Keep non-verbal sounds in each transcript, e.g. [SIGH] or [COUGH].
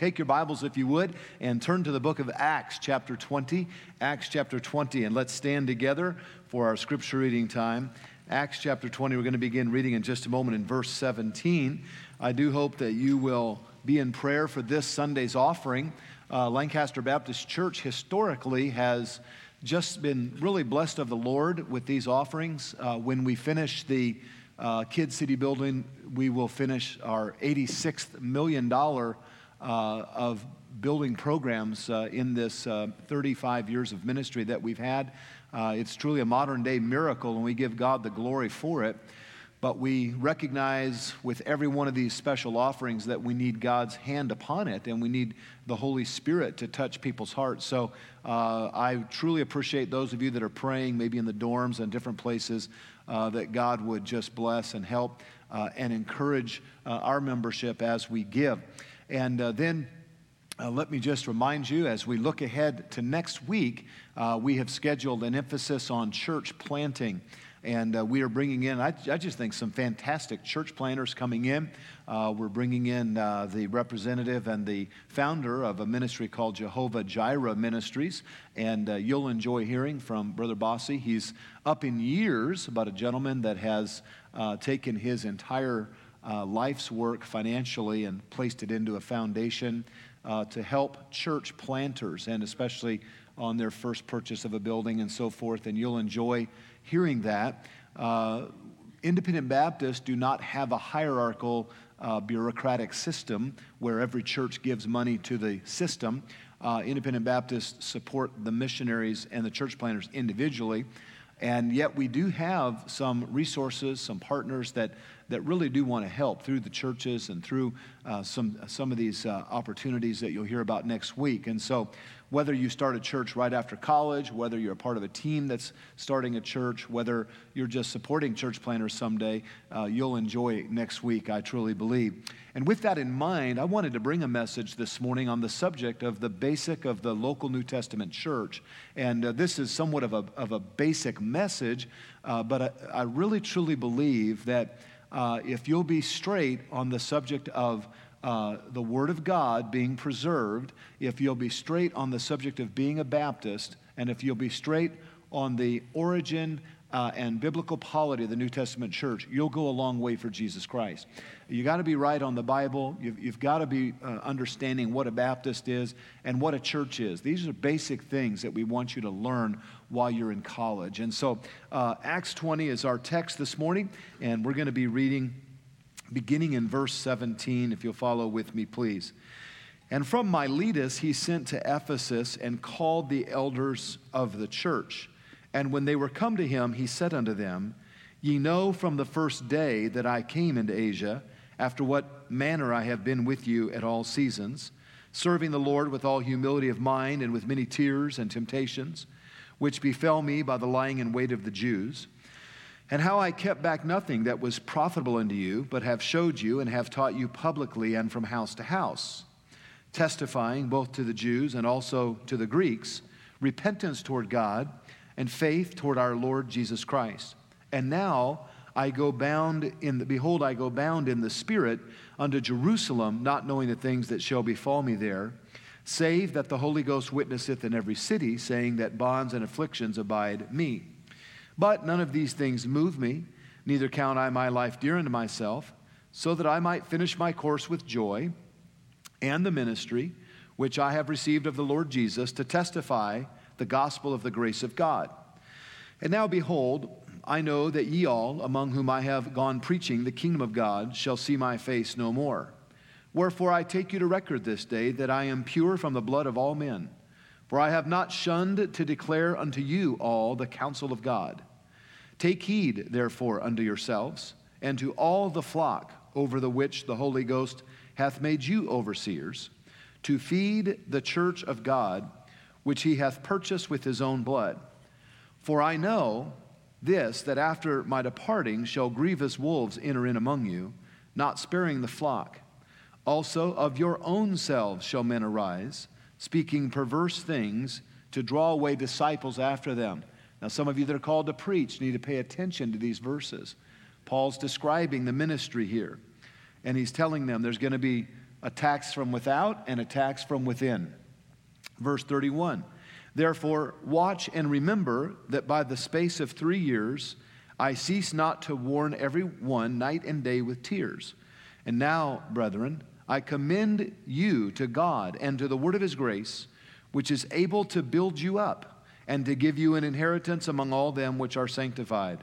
Take your Bibles, if you would, and turn to the book of Acts, chapter 20. Acts, chapter 20, and let's stand together for our scripture reading time. Acts, chapter 20, we're going to begin reading in just a moment in verse 17. I do hope that you will be in prayer for this Sunday's offering. Uh, Lancaster Baptist Church historically has just been really blessed of the Lord with these offerings. Uh, when we finish the uh, Kid City building, we will finish our $86 million of building programs uh, in this uh, 35 years of ministry that we've had. Uh, it's truly a modern day miracle, and we give God the glory for it. But we recognize with every one of these special offerings that we need God's hand upon it, and we need the Holy Spirit to touch people's hearts. So uh, I truly appreciate those of you that are praying, maybe in the dorms and different places, uh, that God would just bless and help and encourage our membership as we give. And uh, then uh, let me just remind you as we look ahead to next week, uh, we have scheduled an emphasis on church planting. And uh, we are bringing in, I, I, just think, some fantastic church planters coming in. Uh, we're bringing in uh, the representative and the founder of a ministry called Jehovah Jireh Ministries. And uh, you'll enjoy hearing from Brother Bossy. He's up in years about a gentleman that has taken his entire uh, life's work financially and placed it into a foundation uh, to help church planters and especially on their first purchase of a building and so forth. And you'll enjoy hearing that. Uh, Independent Baptists do not have a hierarchical uh, bureaucratic system where every church gives money to the system. Uh, Independent Baptists support the missionaries and the church planters individually. And yet, we do have some resources, some partners that that really do want to help through the churches and through uh, some, some of these uh, opportunities that you'll hear about next week. And so, whether you start a church right after college, whether you're a part of a team that's starting a church, whether you're just supporting church planters someday, uh, you'll enjoy next week, I truly believe. And with that in mind, I wanted to bring a message this morning on the subject of the basic of the local New Testament church. And uh, this is somewhat of a, of a basic message, uh, but I, I really truly believe that uh, if you'll be straight on the subject of uh, the Word of God being preserved, if you'll be straight on the subject of being a Baptist, and if you'll be straight on the origin uh, and biblical polity of the New Testament church, you'll go a long way for Jesus Christ. You got to be right on the Bible. You've, you've got to be uh, understanding what a Baptist is and what a church is. These are basic things that we want you to learn while you're in college. And so, uh, Acts 20 is our text this morning, and we're going to be reading beginning in verse 17, if you'll follow with me, please. And from Miletus he sent to Ephesus and called the elders of the church. And when they were come to him, he said unto them, Ye know from the first day that I came into Asia, after what manner I have been with you at all seasons, serving the Lord with all humility of mind and with many tears and temptations, which befell me by the lying in wait of the Jews, and how I kept back nothing that was profitable unto you, but have showed you and have taught you publicly and from house to house, testifying both to the Jews and also to the Greeks repentance toward God and faith toward our Lord Jesus Christ. And now I go bound in the, behold, I go bound in the Spirit unto Jerusalem, not knowing the things that shall befall me there, save that the Holy Ghost witnesseth in every city, saying that bonds and afflictions abide me. But none of these things move me, neither count I my life dear unto myself, so that I might finish my course with joy and the ministry which I have received of the Lord Jesus to testify the gospel of the grace of God. And now, behold, I know that ye all, among whom I have gone preaching the kingdom of God, shall see my face no more. Wherefore I take you to record this day that I am pure from the blood of all men. For I have not shunned to declare unto you all the counsel of God. Take heed, therefore, unto yourselves and to all the flock over the which the Holy Ghost hath made you overseers, to feed the church of God which he hath purchased with his own blood. For I know this, that after my departing shall grievous wolves enter in among you, not sparing the flock. Also of your own selves shall men arise, speaking perverse things to draw away disciples after them. Now, some of you that are called to preach need to pay attention to these verses. Paul's describing the ministry here, and he's telling them there's going to be attacks from without and attacks from within. Verse 31 Therefore, watch and remember that by the space of three years I cease not to warn every one night and day with tears. And now, brethren, I commend you to God and to the word of his grace, which is able to build you up and to give you an inheritance among all them which are sanctified.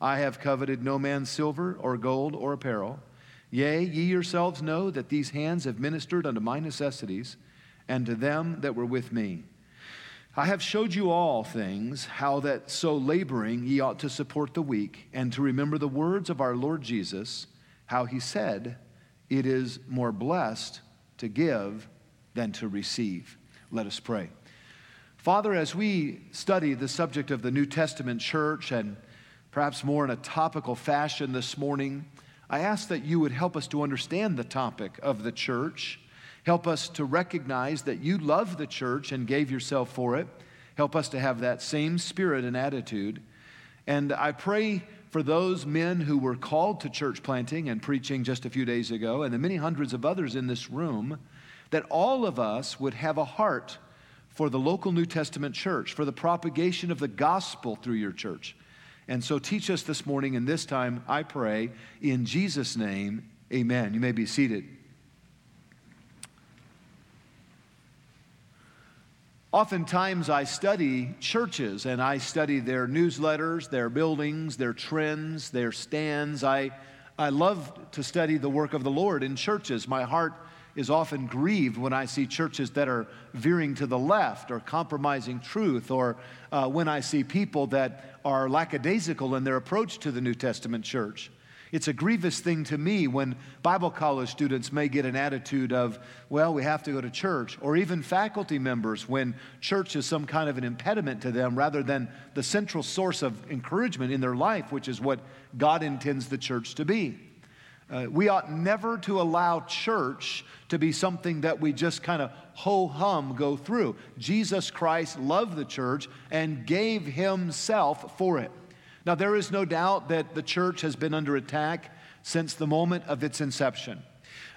I have coveted no man's silver or gold or apparel. Yea, ye yourselves know that these hands have ministered unto my necessities and to them that were with me. I have showed you all things, how that so laboring ye ought to support the weak, and to remember the words of our Lord Jesus, how he said, It is more blessed to give than to receive. Let us pray. Father, as we study the subject of the New Testament church, and perhaps more in a topical fashion this morning, I ask that you would help us to understand the topic of the church Help us to recognize that you love the church and gave yourself for it. Help us to have that same spirit and attitude. And I pray for those men who were called to church planting and preaching just a few days ago, and the many hundreds of others in this room, that all of us would have a heart for the local New Testament church, for the propagation of the gospel through your church. And so teach us this morning and this time, I pray, in Jesus' name, amen. You may be seated. Oftentimes, I study churches and I study their newsletters, their buildings, their trends, their stands. I, I love to study the work of the Lord in churches. My heart is often grieved when I see churches that are veering to the left or compromising truth, or uh, when I see people that are lackadaisical in their approach to the New Testament church. It's a grievous thing to me when Bible college students may get an attitude of, well, we have to go to church, or even faculty members when church is some kind of an impediment to them rather than the central source of encouragement in their life, which is what God intends the church to be. Uh, we ought never to allow church to be something that we just kind of ho hum go through. Jesus Christ loved the church and gave himself for it. Now, there is no doubt that the church has been under attack since the moment of its inception.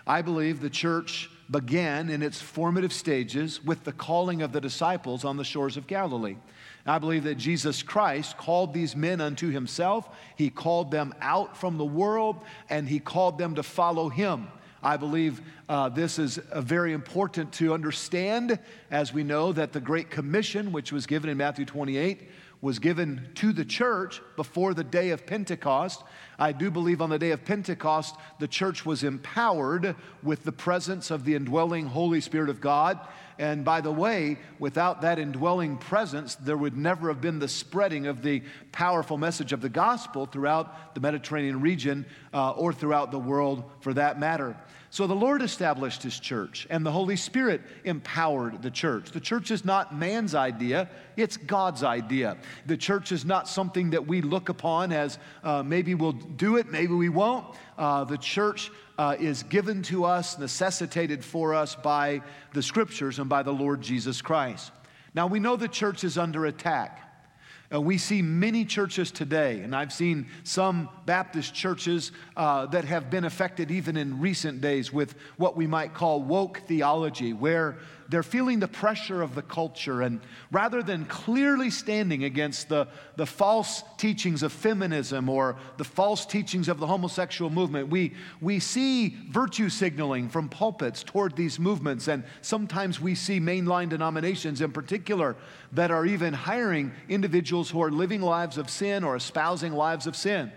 I believe the church began in its formative stages with the calling of the disciples on the shores of Galilee. I believe that Jesus Christ called these men unto himself. He called them out from the world and he called them to follow him. I believe uh, this is uh, very important to understand as we know that the Great Commission, which was given in Matthew 28, was given to the church before the day of Pentecost. I do believe on the day of Pentecost, the church was empowered with the presence of the indwelling Holy Spirit of God. And by the way, without that indwelling presence, there would never have been the spreading of the powerful message of the gospel throughout the Mediterranean region uh, or throughout the world for that matter. So the Lord established his church, and the Holy Spirit empowered the church. The church is not man's idea, it's God's idea. The church is not something that we look upon as uh, maybe we'll do it, maybe we won't. Uh, the church uh, is given to us, necessitated for us by the scriptures and by the Lord Jesus Christ. Now we know the church is under attack. Uh, we see many churches today, and I've seen some Baptist churches uh, that have been affected even in recent days with what we might call woke theology, where they're feeling the pressure of the culture. And rather than clearly standing against the, the false teachings of feminism or the false teachings of the homosexual movement, we, we see virtue signaling from pulpits toward these movements. And sometimes we see mainline denominations in particular that are even hiring individuals who are living lives of sin or espousing lives of sin.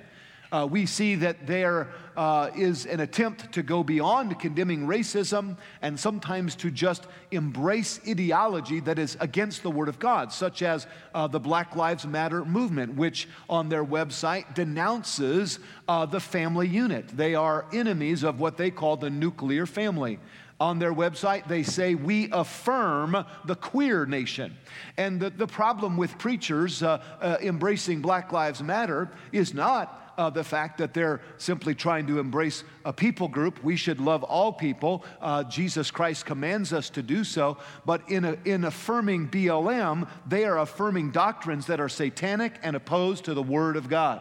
Uh, we see that there uh, is an attempt to go beyond condemning racism and sometimes to just embrace ideology that is against the Word of God, such as uh, the Black Lives Matter movement, which on their website denounces uh, the family unit. They are enemies of what they call the nuclear family on their website, they say, We affirm the queer nation. And the, the problem with preachers uh, uh, embracing Black Lives Matter is not uh, the fact that they're simply trying to embrace a people group. We should love all people. Uh, Jesus Christ commands us to do so. But in, a, in affirming BLM, they are affirming doctrines that are satanic and opposed to the Word of God.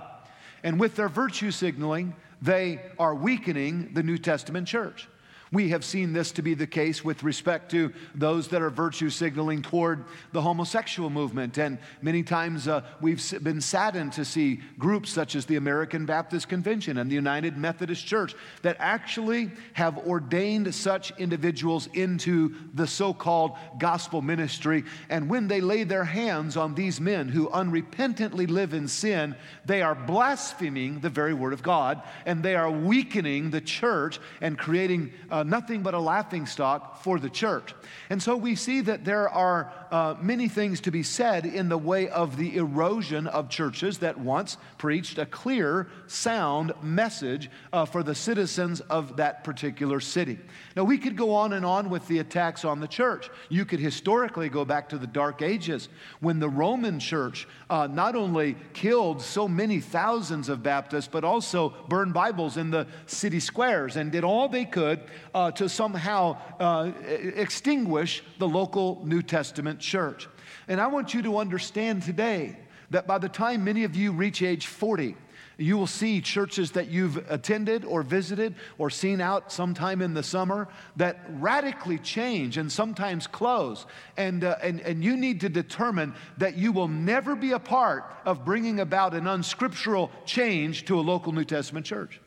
And with their virtue signaling, they are weakening the New Testament church. We have seen this to be the case with respect to those that are virtue signaling toward the homosexual movement. And many times uh, we've been saddened to see groups such as the American Baptist Convention and the United Methodist Church that actually have ordained such individuals into the so called gospel ministry. And when they lay their hands on these men who unrepentantly live in sin, they are blaspheming the very word of God and they are weakening the church and creating. Uh, uh, nothing but a laughing stock for the church. And so we see that there are uh, many things to be said in the way of the erosion of churches that once preached a clear, sound message uh, for the citizens of that particular city. Now, we could go on and on with the attacks on the church. You could historically go back to the Dark Ages when the Roman church uh, not only killed so many thousands of Baptists, but also burned Bibles in the city squares and did all they could uh, to somehow uh, extinguish the local New Testament church. And I want you to understand today that by the time many of you reach age 40, you will see churches that you've attended or visited or seen out sometime in the summer that radically change and sometimes close. And, uh, and, and you need to determine that you will never be a part of bringing about an unscriptural change to a local New Testament church.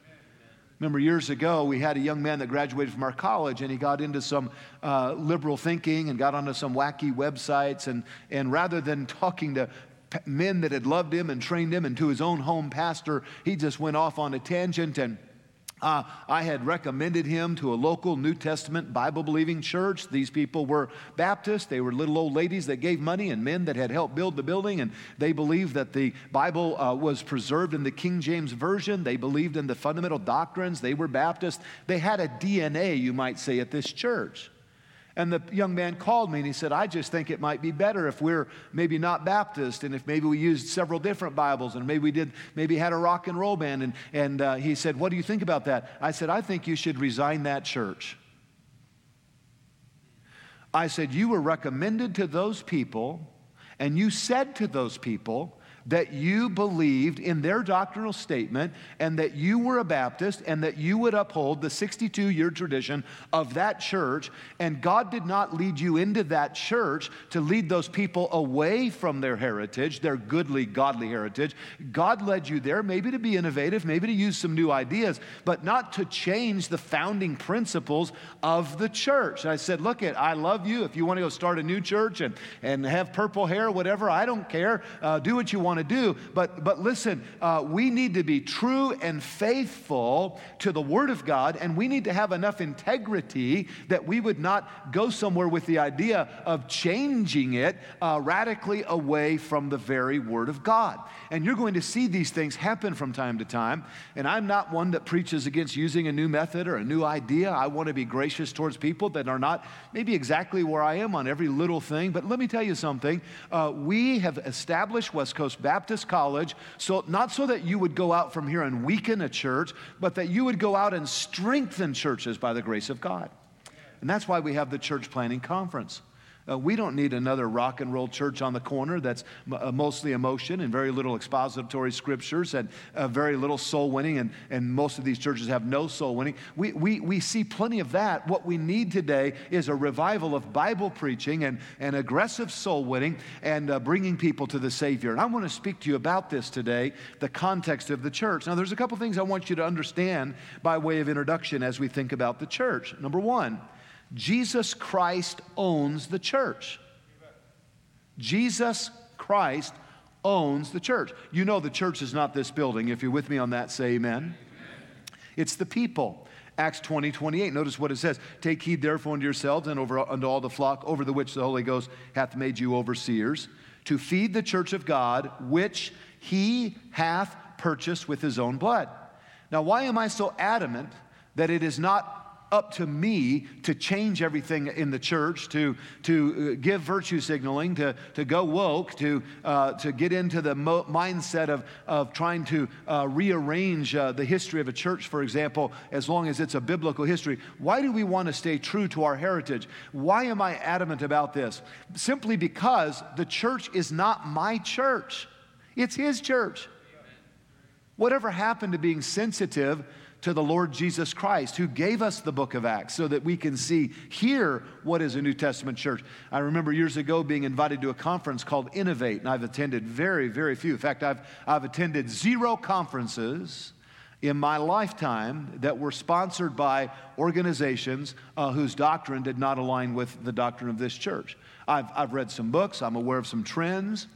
Remember, years ago, we had a young man that graduated from our college and he got into some uh, liberal thinking and got onto some wacky websites. And, and rather than talking to men that had loved him and trained him and to his own home pastor, he just went off on a tangent and uh, I had recommended him to a local New Testament Bible believing church. These people were Baptists. They were little old ladies that gave money and men that had helped build the building. And they believed that the Bible uh, was preserved in the King James Version. They believed in the fundamental doctrines. They were Baptists. They had a DNA, you might say, at this church. And the young man called me and he said, I just think it might be better if we're maybe not Baptist and if maybe we used several different Bibles and maybe we did, maybe had a rock and roll band. And, and uh, he said, What do you think about that? I said, I think you should resign that church. I said, You were recommended to those people and you said to those people, that you believed in their doctrinal statement and that you were a Baptist and that you would uphold the 62 year tradition of that church. And God did not lead you into that church to lead those people away from their heritage, their goodly, godly heritage. God led you there maybe to be innovative, maybe to use some new ideas, but not to change the founding principles of the church. And I said, Look, it, I love you. If you want to go start a new church and, and have purple hair, whatever, I don't care. Uh, do what you want want to do. But, but listen, uh, we need to be true and faithful to the Word of God, and we need to have enough integrity that we would not go somewhere with the idea of changing it uh, radically away from the very Word of God. And you're going to see these things happen from time to time. And I'm not one that preaches against using a new method or a new idea. I want to be gracious towards people that are not maybe exactly where I am on every little thing. But let me tell you something. Uh, we have established West Coast Baptist College, so not so that you would go out from here and weaken a church, but that you would go out and strengthen churches by the grace of God. And that's why we have the church planting conference. Uh, we don't need another rock and roll church on the corner that's m- uh, mostly emotion and very little expository scriptures and uh, very little soul winning, and, and most of these churches have no soul winning. We, we, we see plenty of that. What we need today is a revival of Bible preaching and, and aggressive soul winning and uh, bringing people to the Savior. And I want to speak to you about this today, the context of the church. Now, there's a couple things I want you to understand by way of introduction as we think about the church. Number one, Jesus Christ owns the church. Jesus Christ owns the church. You know the church is not this building. If you're with me on that, say amen. amen. It's the people. Acts 20, 28. Notice what it says. Take heed therefore unto yourselves and over unto all the flock over the which the Holy Ghost hath made you overseers, to feed the church of God, which he hath purchased with his own blood. Now, why am I so adamant that it is not up to me to change everything in the church, to, to uh, give virtue signaling, to, to go woke, to, uh, to get into the mo- mindset of, of trying to uh, rearrange uh, the history of a church, for example, as long as it's a biblical history. Why do we want to stay true to our heritage? Why am I adamant about this? Simply because the church is not my church, it's His church. Whatever happened to being sensitive to the Lord Jesus Christ, who gave us the book of Acts so that we can see here what is a New Testament church. I remember years ago being invited to a conference called Innovate, and I've attended very, very few. In fact, I've, I've attended zero conferences in my lifetime that were sponsored by organizations uh, whose doctrine did not align with the doctrine of this church. I've, I've read some books, I'm aware of some trends,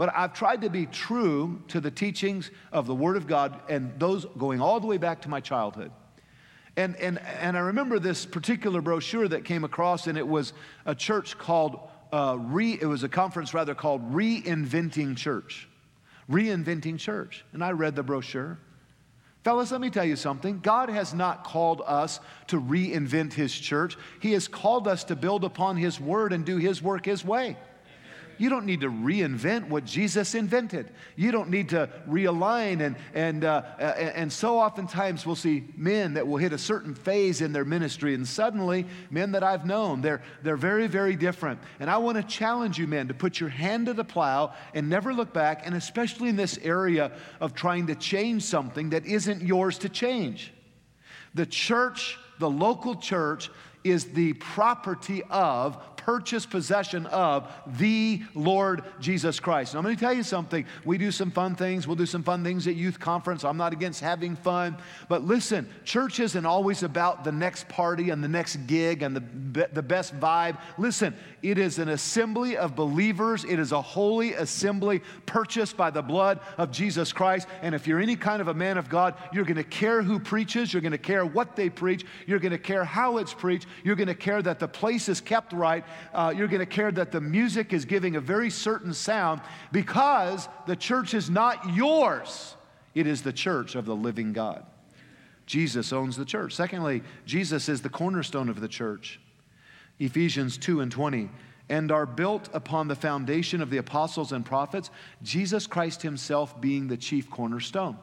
but I've tried to be true to the teachings of the Word of God and those going all the way back to my childhood. And, and, and I remember this particular brochure that came across, and it was a church called, uh, re, it was a conference rather called Reinventing Church. Reinventing Church. And I read the brochure. Fellas, let me tell you something. God has not called us to reinvent His church. He has called us to build upon His word and do His work His way. You don't need to reinvent what Jesus invented. You don't need to realign. And, and, uh, and so oftentimes we'll see men that will hit a certain phase in their ministry, and suddenly, men that I've known, they're, they're very, very different. And I want to challenge you, men, to put your hand to the plow and never look back, and especially in this area of trying to change something that isn't yours to change. The church, the local church, is the property of purchased possession of the Lord Jesus Christ. Now, I'm going to tell you something. We do some fun things. We'll do some fun things at youth conference. I'm not against having fun. But listen, church isn't always about the next party and the next gig and the, the best vibe. Listen, it is an assembly of believers, it is a holy assembly purchased by the blood of Jesus Christ. And if you're any kind of a man of God, you're going to care who preaches, you're going to care what they preach, you're going to care how it's preached, you're going to care that the place is kept right, uh, you're going to care that the music is giving a very certain sound because the church is not yours, it is the church of the living God. Jesus owns the church. Secondly, Jesus is the cornerstone of the church. Ephesians 2 and 20 and are built upon the foundation of the apostles and prophets, Jesus Christ Himself being the chief cornerstone.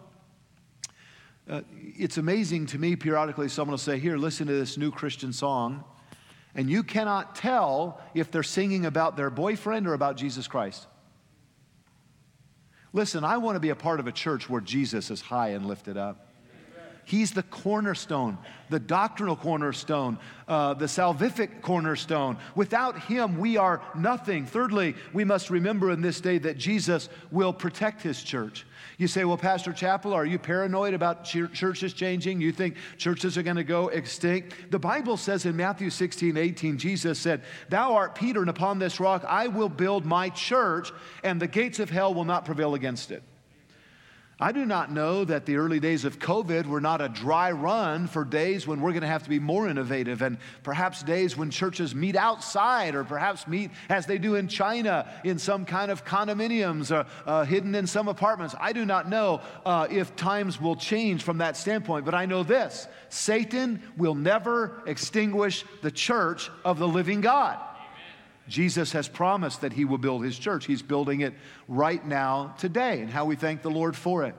Uh, it's amazing to me, periodically, someone will say, Here, listen to this new Christian song and you cannot tell if they're singing about their boyfriend or about Jesus Christ. Listen, I want to be a part of a church where Jesus is high and lifted up. He's the cornerstone, the doctrinal cornerstone, uh, the salvific cornerstone. Without him, we are nothing. Thirdly, we must remember in this day that Jesus will protect his church. You say, well, Pastor Chappell, are you paranoid about churches changing? You think churches are going to go extinct? The Bible says in Matthew 16, 18, Jesus said, Thou art Peter, and upon this rock I will build my church, and the gates of hell will not prevail against it. I do not know that the early days of COVID were not a dry run for days when we're going to have to be more innovative and perhaps days when churches meet outside or perhaps meet as they do in China in some kind of condominiums or, uh, uh, hidden in some apartments. I do not know uh, if times will change from that standpoint, but I know this Satan will never extinguish the church of the living God. Jesus has promised that he will build his church. He's building it right now, today, and how we thank the Lord for it.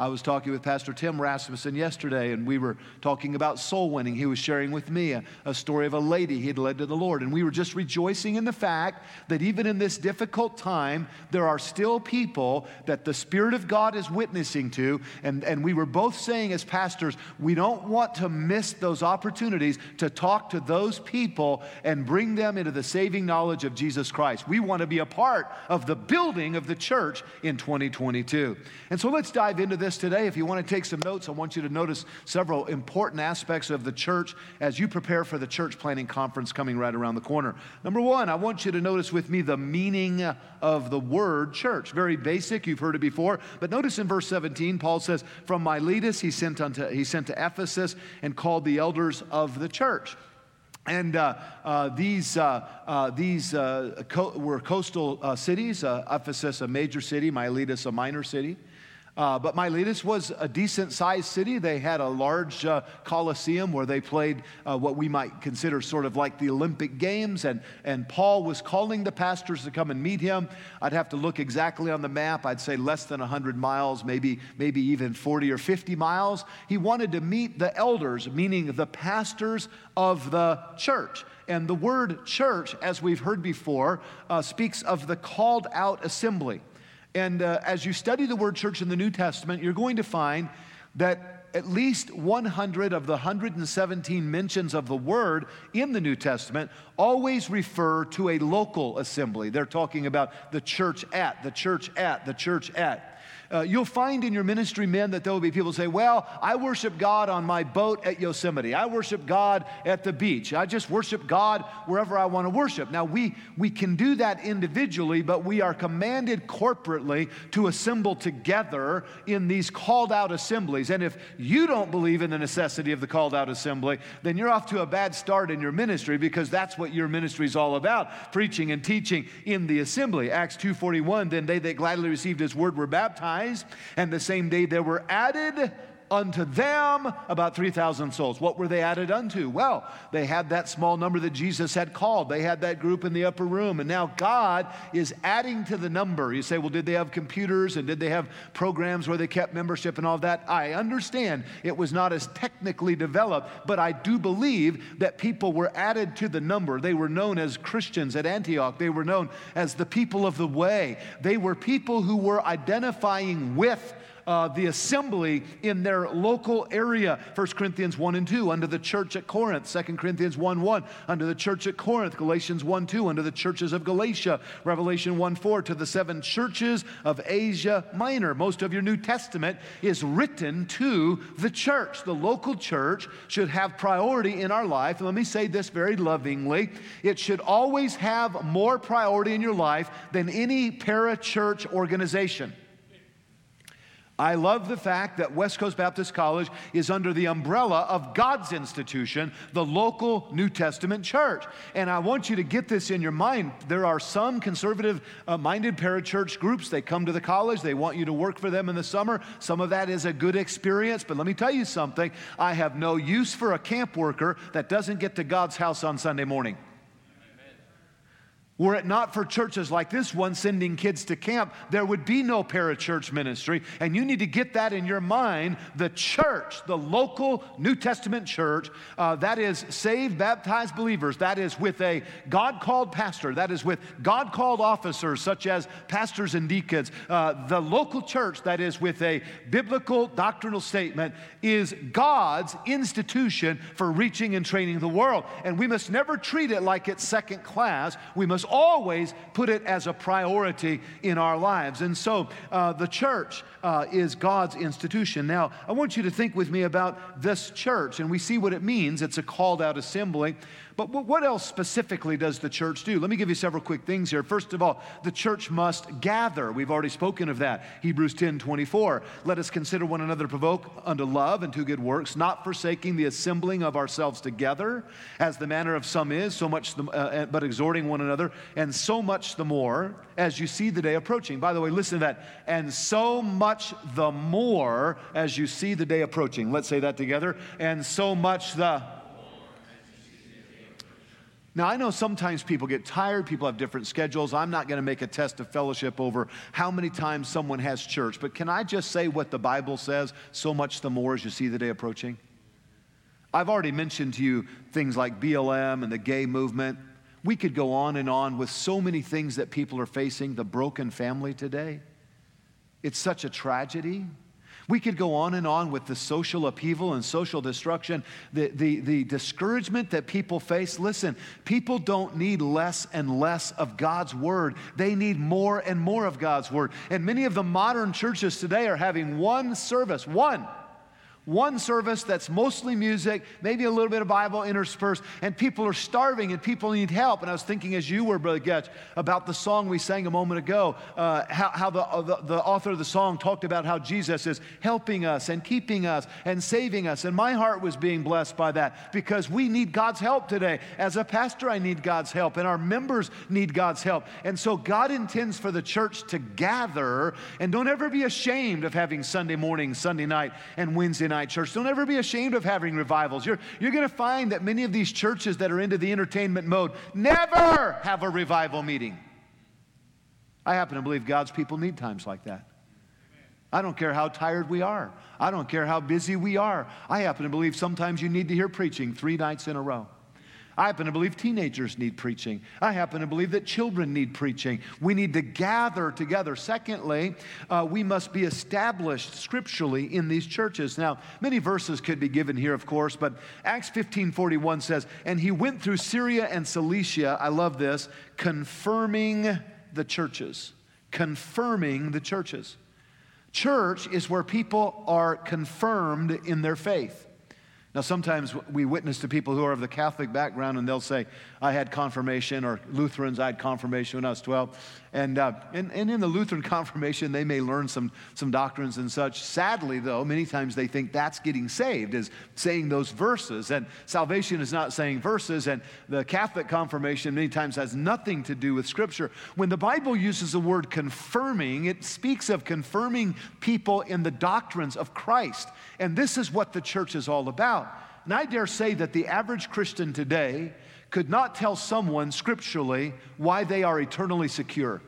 I was talking with Pastor Tim Rasmussen yesterday, and we were talking about soul winning. He was sharing with me a, a, story of a lady he had led to the Lord. And we were just rejoicing in the fact that even in this difficult time, there are still people that the Spirit of God is witnessing to. And, and we were both saying, as pastors, we don't want to miss those opportunities to talk to those people and bring them into the saving knowledge of Jesus Christ. We want to be a part of the building of the church in 2022. And so let's dive into this this today. If you want to take some notes, I want you to notice several important aspects of the church as you prepare for the church planting conference coming right around the corner. Number one, I want you to notice with me the meaning of the word church. Very basic, you've heard it before. But notice in verse 17, Paul says, From Miletus he sent, unto, he sent to Ephesus and called the elders of the church. And uh, uh, these, uh, uh these uh, co- were coastal uh, cities Ephesus, a major city, Miletus, a minor city. Uh, but Miletus was a decent sized city. They had a large uh, coliseum where they played uh, what we might consider sort of like the Olympic Games. And, and Paul was calling the pastors to come and meet him. I'd have to look exactly on the map. I'd say less than 100 miles, maybe, maybe even 40 or 50 miles. He wanted to meet the elders, meaning the pastors of the church. And the word church, as we've heard before, uh, speaks of the called out assembly. And uh, as you study the word church in the New Testament, you're going to find that at least 100 of the 117 mentions of the word in the New Testament always refer to a local assembly. They're talking about the church at, the church at, the church at. Uh, you'll find in your ministry men that there will be people say, Well, I worship God on my boat at Yosemite. I worship God at the beach. I just worship God wherever I want to worship. Now, we, we can do that individually, but we are commanded corporately to assemble together in these called out assemblies. And if you don't believe in the necessity of the called out assembly, then you're off to a bad start in your ministry because that's what your ministry is all about preaching and teaching in the assembly. Acts 2.41 Then they that gladly received his word were baptized and the same day there were added unto them about 3,000 souls. What were they added unto? Well, they had that small number that Jesus had called. They had that group in the upper room. And now God is adding to the number. You say, well, did they have computers and did they have programs where they kept membership and all that? I understand it was not as technically developed, but I do believe that people were added to the number. They were known as Christians at Antioch, they were known as the people of the way. They were people who were identifying with uh, the assembly in their local area. 1 Corinthians 1 and 2, under the church at Corinth. 2 Corinthians 1 1, under the church at Corinth. Galatians 1 2, under the churches of Galatia. Revelation 1 4, to the seven churches of Asia Minor. Most of your New Testament is written to the church. The local church should have priority in our life. And let me say this very lovingly it should always have more priority in your life than any para-church organization. I love the fact that West Coast Baptist College is under the umbrella of God's institution, the local New Testament church. And I want you to get this in your mind. There are some conservative uh, minded parachurch groups. They come to the college, they want you to work for them in the summer. Some of that is a good experience, but let me tell you something. I have no use for a camp worker that doesn't get to God's house on Sunday morning. Were it not for churches like this one sending kids to camp, there would be no parachurch ministry. And you need to get that in your mind. The church, the local New Testament church, uh, that is saved, baptized believers, that is with a God called pastor, that is with God called officers such as pastors and deacons. Uh, the local church, that is with a biblical doctrinal statement, is God's institution for reaching and training the world. And we must never treat it like it's second class. We must always put it as a priority in our lives. And so uh, the church uh, is God's institution. Now, I want you to think with me about this church, and we see what it means. It's a called out assembly. But what else specifically does the church do? Let me give you several quick things here. First of all, the church must gather. We've already spoken of that. Hebrews 10 24. Let us consider one another provoke unto love and to good works, not forsaking the assembling of ourselves together, as the manner of some is, so much the, uh, but exhorting one another, and so much the more as you see the day approaching. By the way, listen to that. And so much the more as you see the day approaching. Let's say that together. And so much the now, I know sometimes people get tired, people have different schedules. I'm not going to make a test of fellowship over how many times someone has church, but can I just say what the Bible says so much the more as you see the day approaching? I've already mentioned to you things like BLM and the gay movement. We could go on and on with so many things that people are facing, the broken family today. It's such a tragedy. We could go on and on with the social upheaval and social destruction, the, the, the discouragement that people face. Listen, people don't need less and less of God's word, they need more and more of God's word. And many of the modern churches today are having one service, one one service that's mostly music, maybe a little bit of Bible interspersed, and people are starving and people need help. And I was thinking, as you were, Brother Getch, about the song we sang a moment ago, uh, how, how the, uh, the, the author of the song talked about how Jesus is helping us and keeping us and saving us. And my heart was being blessed by that because we need God's help today. As a pastor, I need God's help, and our members need God's help. And so God intends for the church to gather, and don't ever be ashamed of having Sunday morning, Sunday night, and Wednesday night church. Don't ever be ashamed of having revivals. You're, you're going to find that many of these churches that are into the entertainment mode never have a revival meeting. I happen to believe God's people need times like that. I don't care how tired we are. I don't care how busy we are. I happen to believe sometimes you need to hear preaching three nights in a row. I happen to believe teenagers need preaching. I happen to believe that children need preaching. We need to gather together. Secondly, uh, we must be established scripturally in these churches. Now, many verses could be given here, of course, but Acts 15 41 says, And he went through Syria and Cilicia, I love this, confirming the churches. Confirming the churches. Church is where people are confirmed in their faith. Now, sometimes we witness to people who are of the Catholic background and they'll say, I had confirmation, or Lutherans, I had confirmation when I was 12. And, uh, and, and in the Lutheran [LAUGHS] confirmation, they may learn some, some doctrines and such. Sadly, though, many times they think that's getting saved, is saying those verses. And salvation is not saying verses. And the Catholic confirmation many times has nothing to do with Scripture. When the Bible uses the word confirming, it speaks of confirming people in the doctrines of Christ. And this is what the church is all about. And I dare say that the average Christian today could not tell someone scripturally why they are eternally secure.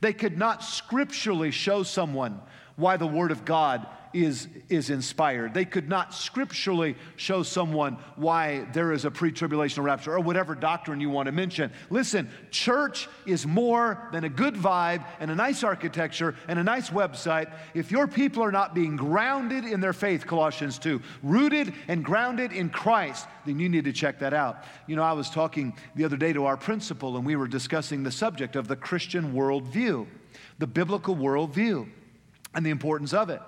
They could not scripturally show someone why the Word of God is, is inspired. They could not scripturally show someone why there is a pre tribulational rapture or whatever doctrine you want to mention. Listen, church is more than a good vibe and a nice architecture and a nice website. If your people are not being grounded in their faith, Colossians 2, rooted and grounded in Christ, then you need to check that out. You know, I was talking the other day to our principal and we were discussing the subject of the Christian worldview, the biblical worldview, and the importance of it.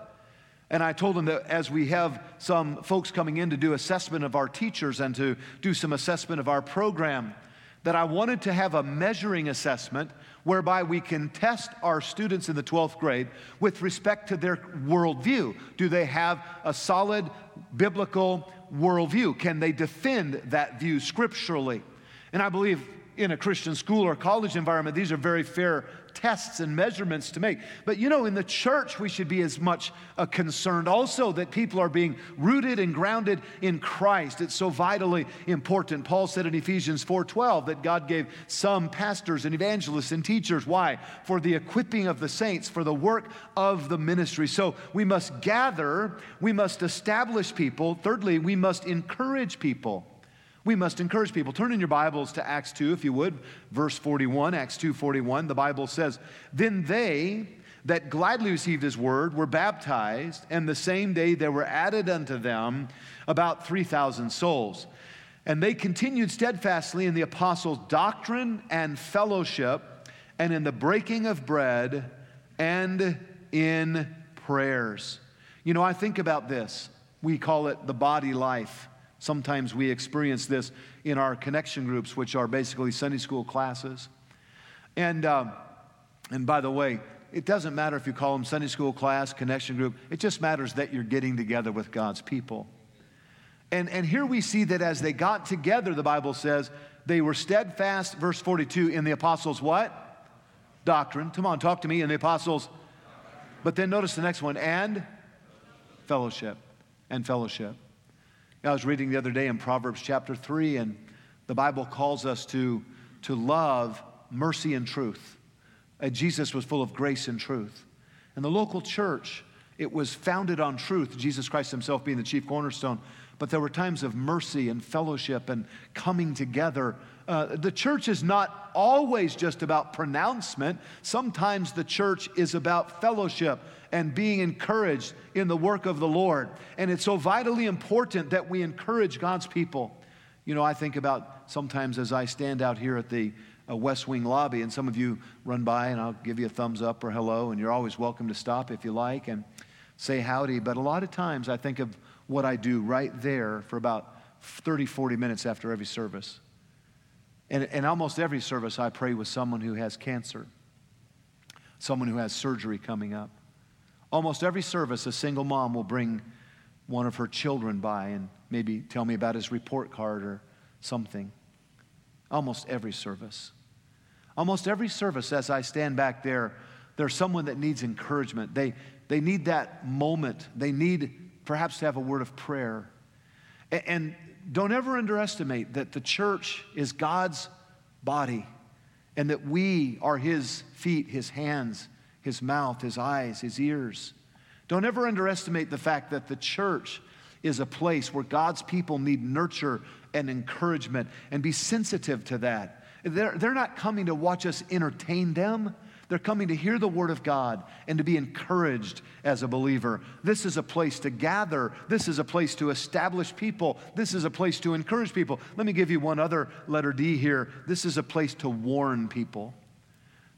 And I told them that as we have some folks coming in to do assessment of our teachers and to do some assessment of our program, that I wanted to have a measuring assessment whereby we can test our students in the 12th grade with respect to their worldview. Do they have a solid biblical worldview? Can they defend that view scripturally? And I believe in a Christian school or college environment, these are very fair tests and measurements to make. But you know, in the church, we should be as much uh, concerned also that people are being rooted and grounded in Christ. It's so vitally important. Paul said in Ephesians 4:12 that God gave some pastors and evangelists and teachers. Why? For the equipping of the saints, for the work of the ministry. So we must gather, we must establish people. Thirdly, we must encourage people we must encourage people. Turn in your Bibles to Acts 2, if you would, verse 41, Acts 2 41. The Bible says, Then they that gladly received his word were baptized, and the same day there were added unto them about 3,000 souls. And they continued steadfastly in the apostles' doctrine and fellowship, and in the breaking of bread, and in prayers. You know, I think about this. We call it the body life. Sometimes we experience this in our connection groups, which are basically Sunday school classes. And, um, and by the way, it doesn't matter if you call them Sunday school class, connection group, it just matters that you're getting together with God's people. And, and here we see that as they got together, the Bible says, they were steadfast, verse 42, in the apostles' what? Doctrine. Come on, talk to me in the apostles. But then notice the next one, and fellowship. And fellowship. I was reading the other day in Proverbs chapter 3, and the Bible calls us to, to love mercy and truth. And Jesus was full of grace and truth. And the local church, it was founded on truth, Jesus Christ himself being the chief cornerstone. But there were times of mercy and fellowship and coming together. Uh, the church is not always just about pronouncement. Sometimes the church is about fellowship and being encouraged in the work of the Lord. And it's so vitally important that we encourage God's people. You know, I think about sometimes as I stand out here at the uh, West Wing lobby, and some of you run by, and I'll give you a thumbs up or hello, and you're always welcome to stop if you like and say howdy. But a lot of times I think of what I do right there for about 30, 40 minutes after every service. And, and almost every service, I pray with someone who has cancer, someone who has surgery coming up. Almost every service, a single mom will bring one of her children by and maybe tell me about his report card or something. Almost every service. Almost every service, as I stand back there, there's someone that needs encouragement. They, they need that moment. They need perhaps to have a word of prayer. And don't ever underestimate that the church is God's body and that we are his feet, his hands, his mouth, his eyes, his ears. Don't ever underestimate the fact that the church is a place where God's people need nurture and encouragement and be sensitive to that. They're, they're not coming to watch us entertain them. They're coming to hear the Word of God and to be encouraged as a believer. This is a place to gather. This is a place to establish people. This is a place to encourage people. Let me give you one other letter D here. This is a place to warn people.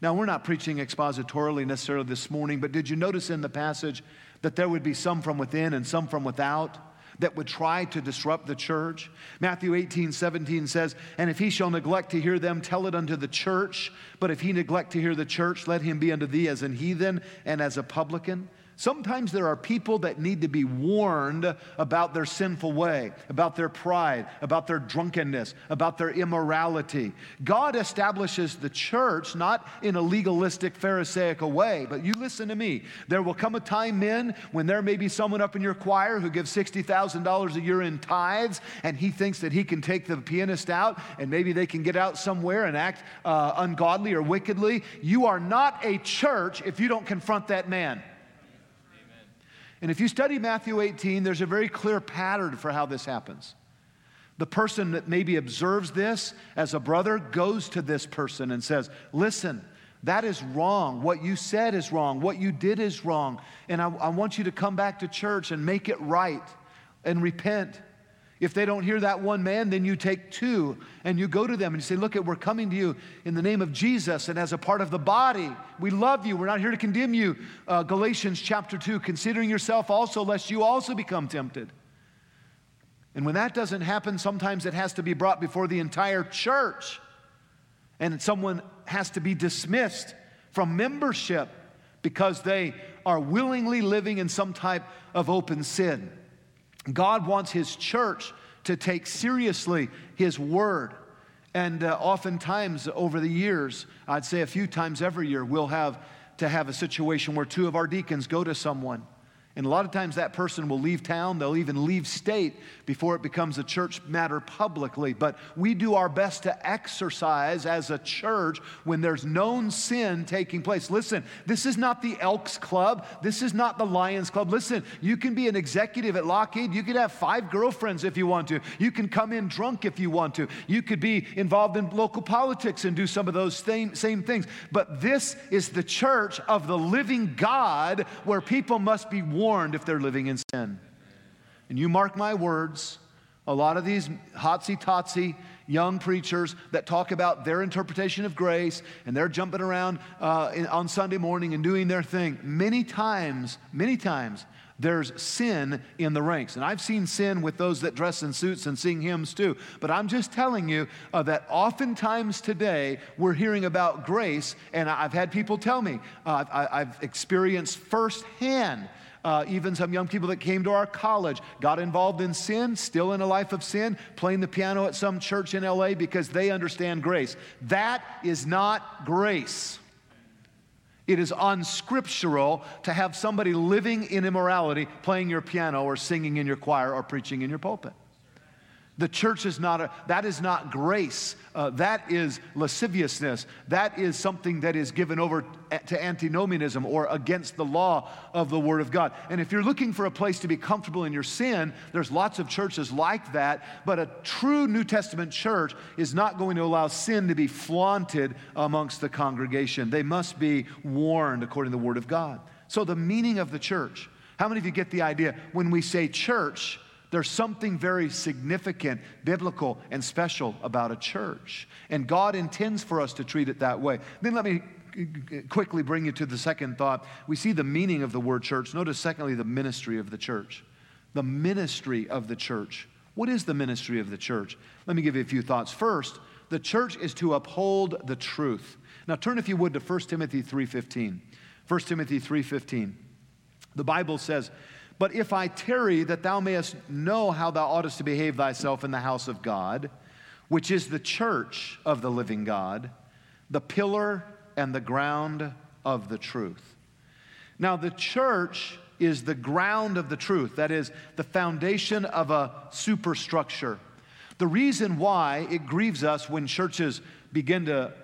Now, we're not preaching expositorily necessarily this morning, but did you notice in the passage that there would be some from within and some from without? That would try to disrupt the church. Matthew 18, 17 says, And if he shall neglect to hear them, tell it unto the church. But if he neglect to hear the church, let him be unto thee as an heathen and as a publican. Sometimes there are people that need to be warned about their sinful way, about their pride, about their drunkenness, about their immorality. God establishes the church not in a legalistic, Pharisaical way, but you listen to me. There will come a time, men, when there may be someone up in your choir who gives $60,000 a year in tithes, and he thinks that he can take the pianist out and maybe they can get out somewhere and act uh, ungodly or wickedly. You are not a church if you don't confront that man. And if you study Matthew 18, there's a very clear pattern for how this happens. The person that maybe observes this as a brother goes to this person and says, Listen, that is wrong. What you said is wrong. What you did is wrong. And I, I want you to come back to church and make it right and repent. If they don't hear that one man, then you take two and you go to them and you say, Look, we're coming to you in the name of Jesus and as a part of the body. We love you. We're not here to condemn you. Uh, Galatians chapter 2, considering yourself also, lest you also become tempted. And when that doesn't happen, sometimes it has to be brought before the entire church. And someone has to be dismissed from membership because they are willingly living in some type of open sin. God wants His church to take seriously His word. And uh, oftentimes over the years, I'd say a few times every year, we'll have to have a situation where two of our deacons go to someone and a lot of times that person will leave town, they'll even leave state before it becomes a church matter publicly. But we do our best to exercise as a church when there's known sin taking place. Listen, this is not the Elks Club, this is not the Lions Club. Listen, you can be an executive at Lockheed, you could have five girlfriends if you want to, you can come in drunk if you want to, you could be involved in local politics and do some of those same, same things. But this is the church of the living God where people must be warned if they're living in sin. And you mark my words, a lot of these hotsy totsy young preachers that talk about their interpretation of grace and they're jumping around uh, in, on Sunday morning and doing their thing, many times, many times, there's sin in the ranks. And I've seen sin with those that dress in suits and sing hymns too. But I'm just telling you uh, that oftentimes today we're hearing about grace, and I've had people tell me, uh, I, I've experienced firsthand uh, even some young people that came to our college got involved in sin, still in a life of sin, playing the piano at some church in LA because they understand grace. That is not grace. It is unscriptural to have somebody living in immorality playing your piano or singing in your choir or preaching in your pulpit. The church is not a, that is not grace. Uh, that is lasciviousness. That is something that is given over to antinomianism or against the law of the Word of God. And if you're looking for a place to be comfortable in your sin, there's lots of churches like that. But a true New Testament church is not going to allow sin to be flaunted amongst the congregation. They must be warned according to the Word of God. So, the meaning of the church. How many of you get the idea? When we say church, there's something very significant, biblical, and special about a church. And God intends for us to treat it that way. Then let me quickly bring you to the second thought. We see the meaning of the word church. Notice, secondly, the ministry of the church. The ministry of the church. What is the ministry of the church? Let me give you a few thoughts. First, the church is to uphold the truth. Now turn if you would to 1 Timothy 3:15. 1 Timothy 3:15. The Bible says, but if I tarry, that thou mayest know how thou oughtest to behave thyself in the house of God, which is the church of the living God, the pillar and the ground of the truth. Now, the church is the ground of the truth, that is, the foundation of a superstructure. The reason why it grieves us when churches begin to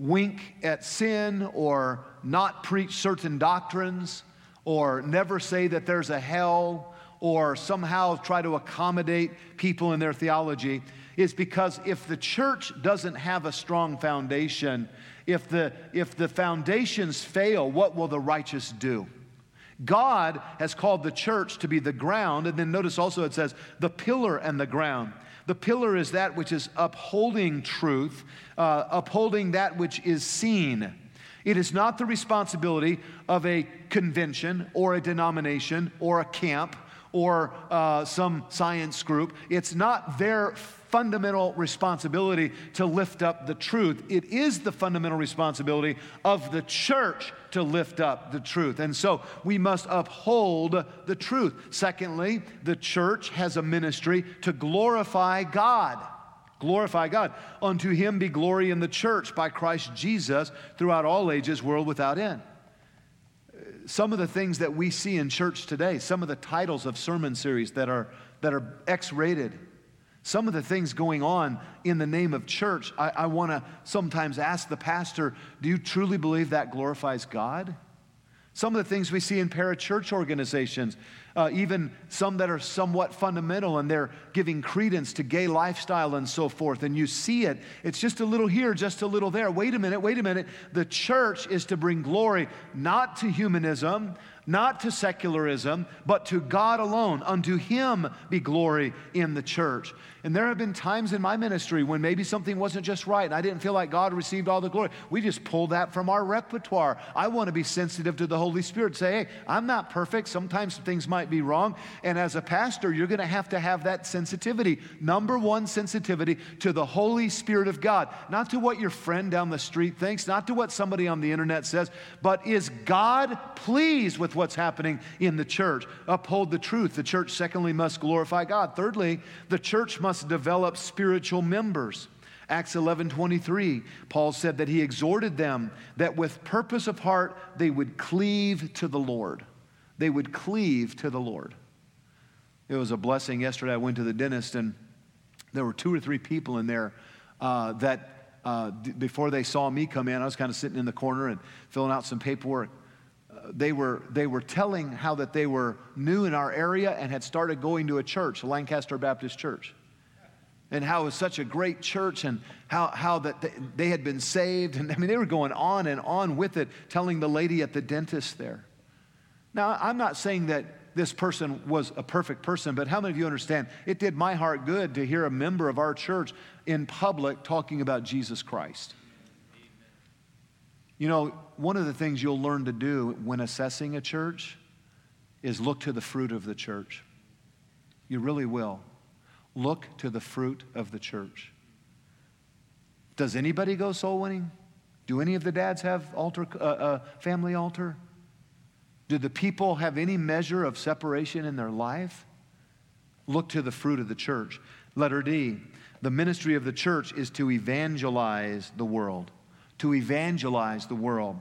wink at sin or not preach certain doctrines or never say that there's a hell or somehow try to accommodate people in their theology. is because if the church doesn't have a strong foundation, if the, if the foundations fail, what will the righteous do? God has called the church to be the ground, and then notice also it says the pillar and the ground. The pillar is that which is upholding truth, uh, upholding that which is seen. It is not the responsibility of a convention or a denomination or a camp or uh, some science group. It's not their fundamental responsibility to lift up the truth. It is the fundamental responsibility of the church to lift up the truth. And so we must uphold the truth. Secondly, the church has a ministry to glorify God. Glorify God. Unto him be glory in the church by Christ Jesus throughout all ages, world without end some of the things that we see in church today, some of the titles of sermon series that are, that are X rated, some of the things going on in the name of church, I, I want to sometimes ask the pastor, do you truly believe that glorifies God? Some of the things we see in parachurch organizations, uh, even some that are somewhat fundamental and they're giving credence to gay lifestyle and so forth, and you see it, it's just a little here, just a little there. Wait a minute, wait a minute. The church is to bring glory not to humanism, not to secularism, but to God alone. Unto Him be glory in the church. And there have been times in my ministry when maybe something wasn't just right and I didn't feel like God received all the glory. We just pulled that from our repertoire. I want to be sensitive to the Holy Spirit. Say, hey, I'm not perfect. Sometimes things might be wrong. And as a pastor, you're going to have to have that sensitivity. Number one, sensitivity to the Holy Spirit of God, not to what your friend down the street thinks, not to what somebody on the internet says, but is God pleased with what's happening in the church? Uphold the truth. The church, secondly, must glorify God. Thirdly, the church must must develop spiritual members. Acts 11 23, Paul said that he exhorted them that with purpose of heart they would cleave to the Lord. They would cleave to the Lord. It was a blessing. Yesterday I went to the dentist and there were two or three people in there uh, that uh, d- before they saw me come in, I was kind of sitting in the corner and filling out some paperwork. Uh, they, were, they were telling how that they were new in our area and had started going to a church, Lancaster Baptist Church and how it was such a great church and how, how that they, they had been saved. [LAUGHS] And I mean, they were going on and on with it, telling the lady at the dentist there. Now, I'm not saying that this person was a perfect person, but how many of you understand it did my heart good to hear a member of our church in public talking about Jesus Christ? You know, one of the things you'll learn to do when assessing a church is look to the fruit of the church. You really will. Look to the fruit of the church. Does anybody go soul winning? Do any of the dads have altar, uh, uh, family altar? Do the people have any measure of separation in their life? Look to the fruit of the church. Letter D the ministry of the church is to evangelize the world. To evangelize the world.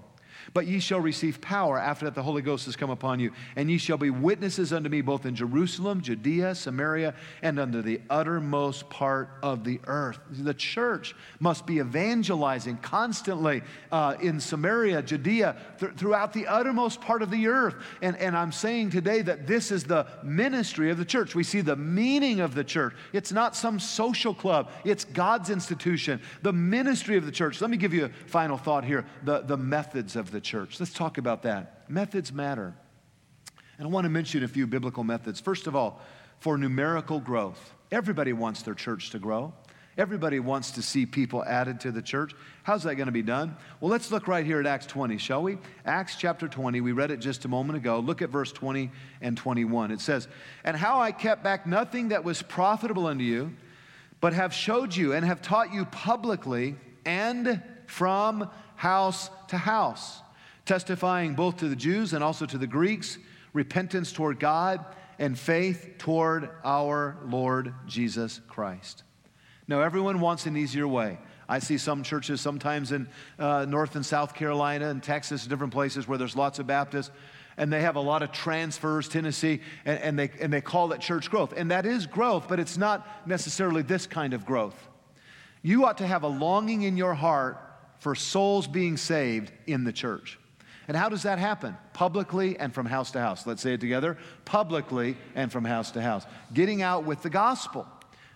But ye shall receive power after that the Holy Ghost has come upon you, and ye shall be witnesses unto me both in Jerusalem, Judea, Samaria, and unto the uttermost part of the earth. The church must be evangelizing constantly uh, in Samaria, Judea, th- throughout the uttermost part of the earth. And, and I'm saying today that this is the ministry of the church. We see the meaning of the church. It's not some social club, it's God's institution, the ministry of the church. Let me give you a final thought here the, the methods of the the church. Let's talk about that. Methods matter. And I want to mention a few biblical methods. First of all, for numerical growth. Everybody wants their church to grow. Everybody wants to see people added to the church. How's that going to be done? Well, let's look right here at Acts 20, shall we? Acts chapter 20, we read it just a moment ago. Look at verse 20 and 21. It says, And how I kept back nothing that was profitable unto you, but have showed you and have taught you publicly and from house to house testifying both to the Jews and also to the Greeks repentance toward God and faith toward our Lord Jesus Christ. Now, everyone wants an easier way. I see some churches sometimes in uh, North and South Carolina and Texas, different places where there's lots of Baptists, and they have a lot of transfers, Tennessee, and, and, they, and they call it church growth. And that is growth, but it's not necessarily this kind of growth. You ought to have a longing in your heart for souls being saved in the church. And how does that happen? Publicly and from house to house. Let's say it together publicly and from house to house. Getting out with the gospel.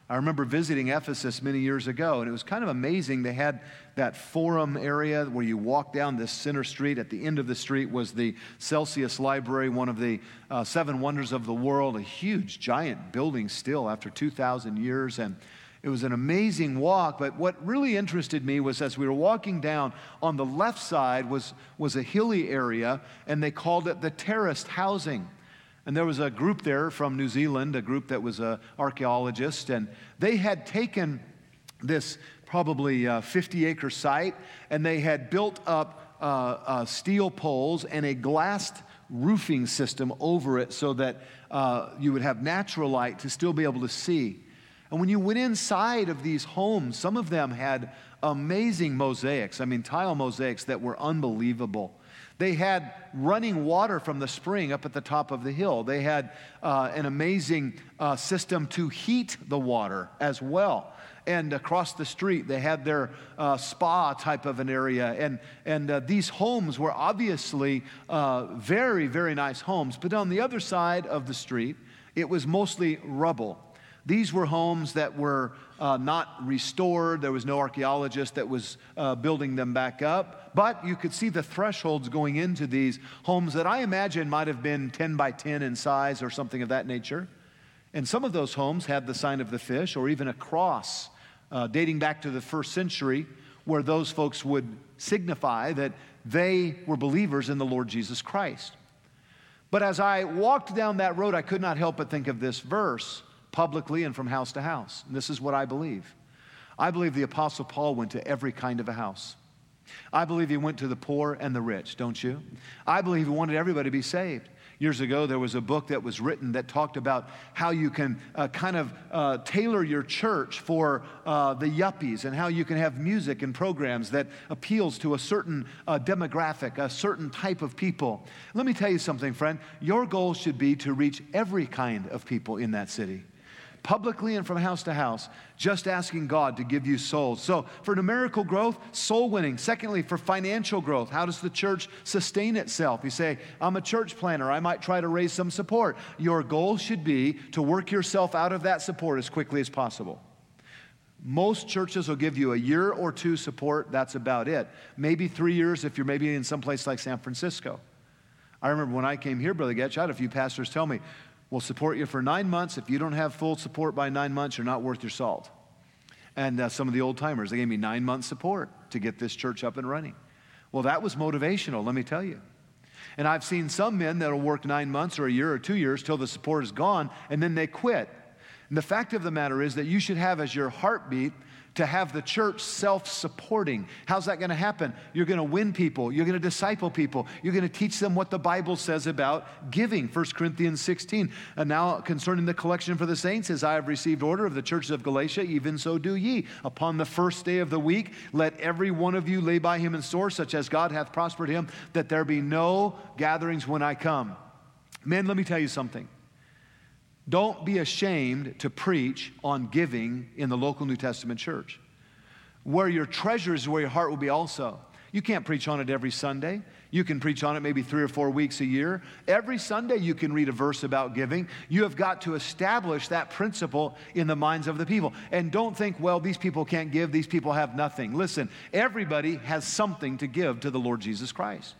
I remember visiting Ephesus many years ago, and it was kind of amazing. They had that forum area where you walk down this center street. At the end of the street was the Celsus Library, one of the uh, seven wonders of the world, a huge, giant building still after 2,000 years. And it was an amazing walk, but what really interested me was as we were walking down, on the left side was, was a hilly area, and they called it the terraced housing. And there was a group there from New Zealand, a group that was an archaeologist, and they had taken this probably 50 acre site and they had built up uh, uh, steel poles and a glassed roofing system over it so that uh, you would have natural light to still be able to see. And when you went inside of these homes, some of them had amazing mosaics. I mean, tile mosaics that were unbelievable. They had running water from the spring up at the top of the hill. They had uh, an amazing uh, system to heat the water as well. And across the street, they had their uh, spa type of an area. And, and uh, these homes were obviously uh, very, very nice homes. But on the other side of the street, it was mostly rubble. These were homes that were uh, not restored. There was no archaeologist that was uh, building them back up. But you could see the thresholds going into these homes that I imagine might have been 10 by 10 in size or something of that nature. And some of those homes had the sign of the fish or even a cross uh, dating back to the first century where those folks would signify that they were believers in the Lord Jesus Christ. But as I walked down that road, I could not help but think of this verse publicly and from house to house. And this is what I believe. I believe the Apostle Paul went to every kind of a house. I believe he went to the poor and the rich, don't you? I believe he wanted everybody to be saved. Years ago, there was a book that was written that talked about how you can uh, kind of uh, tailor your church for uh, the yuppies and how you can have music and programs that appeals to a certain uh, demographic, a certain type of people. Let me tell you something, friend. Your goal should be to reach every kind of people in that city publicly and from house to house, just asking God to give you souls. So, for numerical growth, soul winning. Secondly, for financial growth, how does the church sustain itself? You say, I'm a church planter, I might try to raise some support. Your goal should be to work yourself out of that support as quickly as possible. Most churches will give you a year or two support, that's about it. Maybe three years if you're maybe in some place like San Francisco. I remember when I came here, Brother Getch, I had a few pastors tell me, We'll support you for nine months. If you don't have full support by nine months, you're not worth your salt. And uh, some of the old timers, they gave me nine months support to get this church up and running. Well, that was motivational, let me tell you. And I've seen some men that'll work nine months or a year or two years till the support is gone, and then they quit. And the fact of the matter is that you should have as your heartbeat to have the church self supporting. How's that going to happen? You're going to win people, you're going to disciple people, you're going to teach them what the Bible says about giving. 1 Corinthians 16. And now concerning the collection for the saints, as I have received order of the churches of Galatia, even so do ye. Upon the first day of the week, let every one of you lay by him in store, such as God hath prospered him, that there be no gatherings when I come. Men, let me tell you something. Don't be ashamed to preach on giving in the local New Testament church. Where your treasure is where your heart will be also. You can't preach on it every Sunday. You can preach on it maybe three or four weeks a year. Every Sunday, you can read a verse about giving. You have got to establish that principle in the minds of the people. And don't think, well, these people can't give, these people have nothing. Listen, everybody has something to give to the Lord Jesus Christ.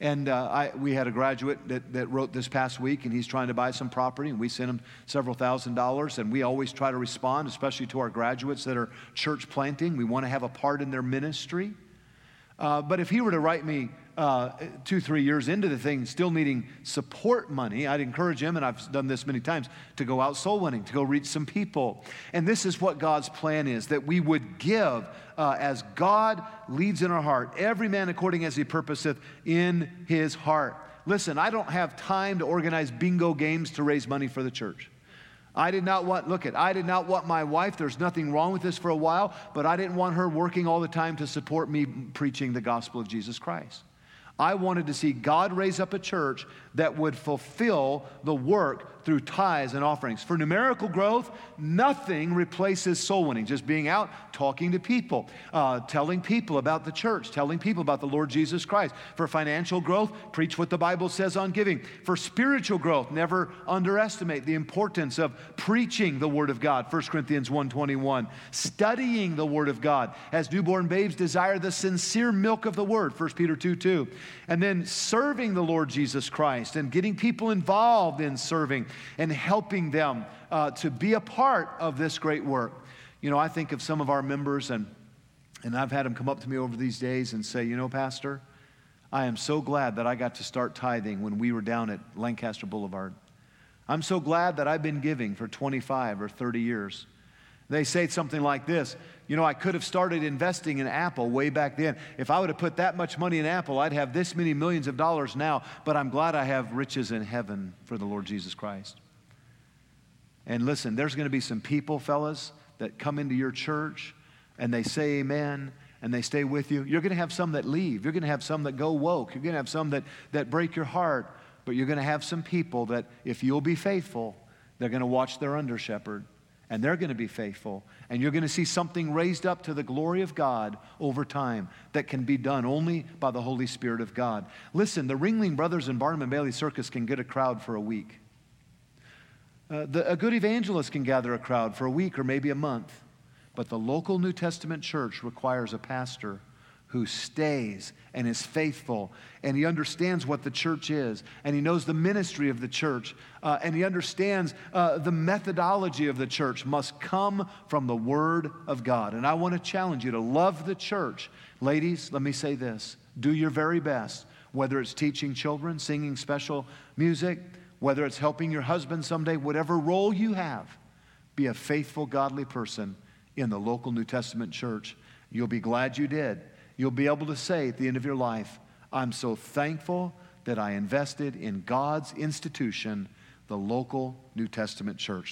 And uh, I, we had a graduate that, that wrote this past week, and he's trying to buy some property, and we sent him several thousand dollars. And we always try to respond, especially to our graduates that are church planting. We want to have a part in their ministry. Uh, but if he were to write me uh, two, three years into the thing, still needing support money, I'd encourage him, and I've done this many times, to go out soul winning, to go reach some people. And this is what God's plan is that we would give uh, as God leads in our heart, every man according as he purposeth in his heart. Listen, I don't have time to organize bingo games to raise money for the church. I did not want, look at, I did not want my wife, there's nothing wrong with this for a while, but I didn't want her working all the time to support me preaching the gospel of Jesus Christ. I wanted to see God raise up a church that would fulfill the work through tithes and offerings. For numerical growth, nothing replaces soul winning. Just being out, talking to people, uh, telling people about the church, telling people about the Lord Jesus Christ. For financial growth, preach what the Bible says on giving. For spiritual growth, never underestimate the importance of preaching the Word of God. 1 Corinthians 1.21. Studying the Word of God. As newborn babes desire the sincere milk of the Word. 1 Peter 2 2. And then serving the Lord Jesus Christ and getting people involved in serving and helping them uh, to be a part of this great work. You know, I think of some of our members, and, and I've had them come up to me over these days and say, You know, Pastor, I am so glad that I got to start tithing when we were down at Lancaster Boulevard. I'm so glad that I've been giving for 25 or 30 years. They say something like this You know, I could have started investing in Apple way back then. If I would have put that much money in Apple, I'd have this many millions of dollars now, but I'm glad I have riches in heaven for the Lord Jesus Christ. And listen, there's going to be some people, fellas, that come into your church and they say amen and they stay with you. You're going to have some that leave. You're going to have some that go woke. You're going to have some that, that break your heart. But you're going to have some people that, if you'll be faithful, they're going to watch their under shepherd and they're going to be faithful. And you're going to see something raised up to the glory of God over time that can be done only by the Holy Spirit of God. Listen, the Ringling Brothers and Barnum and Bailey Circus can get a crowd for a week. Uh, the, a good evangelist can gather a crowd for a week or maybe a month. But the local New Testament church requires a pastor who stays and is faithful and he understands what the church is and he knows the ministry of the church uh, and he understands uh, the methodology of the church must come from the word of god. And i want to challenge you to love the church. Ladies let me say this. Do your very best whether it's teaching children singing special music whether it's helping your husband someday whatever role you have be a faithful godly person in the local new testament church. You'll be glad you did You'll be able to say at the end of your life, I'm so thankful that I invested in God's institution, the local New Testament church.